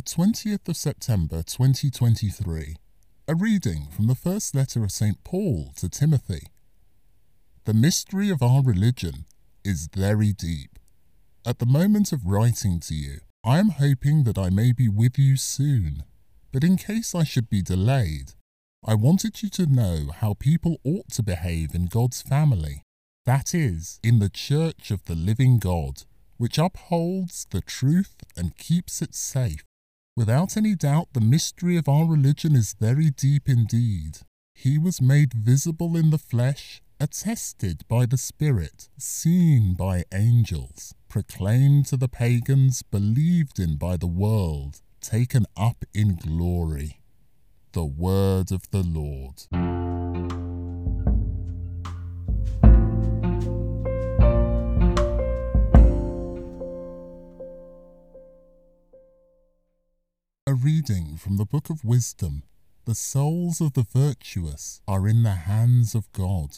20th of September 2023. A reading from the first letter of St. Paul to Timothy. The mystery of our religion is very deep. At the moment of writing to you, I am hoping that I may be with you soon. But in case I should be delayed, I wanted you to know how people ought to behave in God's family, that is, in the church of the living God, which upholds the truth and keeps it safe. Without any doubt, the mystery of our religion is very deep indeed. He was made visible in the flesh, attested by the Spirit, seen by angels, proclaimed to the pagans, believed in by the world, taken up in glory. The word of the Lord. Reading from the Book of Wisdom. The souls of the virtuous are in the hands of God.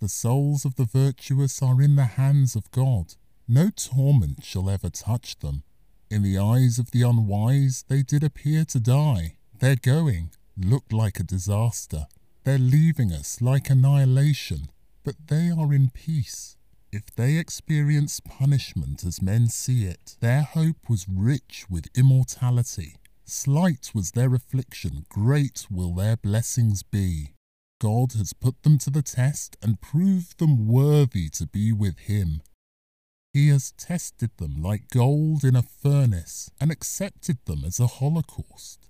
The souls of the virtuous are in the hands of God. No torment shall ever touch them. In the eyes of the unwise they did appear to die. Their going looked like a disaster. Their leaving us like annihilation. But they are in peace. If they experience punishment as men see it, their hope was rich with immortality. Slight was their affliction, great will their blessings be. God has put them to the test and proved them worthy to be with Him. He has tested them like gold in a furnace and accepted them as a holocaust.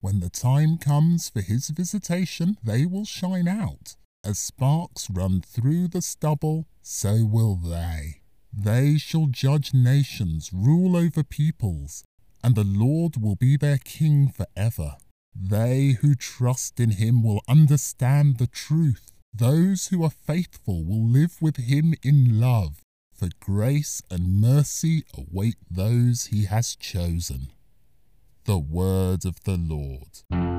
When the time comes for His visitation, they will shine out as sparks run through the stubble, so will they. They shall judge nations, rule over peoples, and the Lord will be their king forever. They who trust in him will understand the truth. Those who are faithful will live with him in love, for grace and mercy await those he has chosen. The word of the Lord.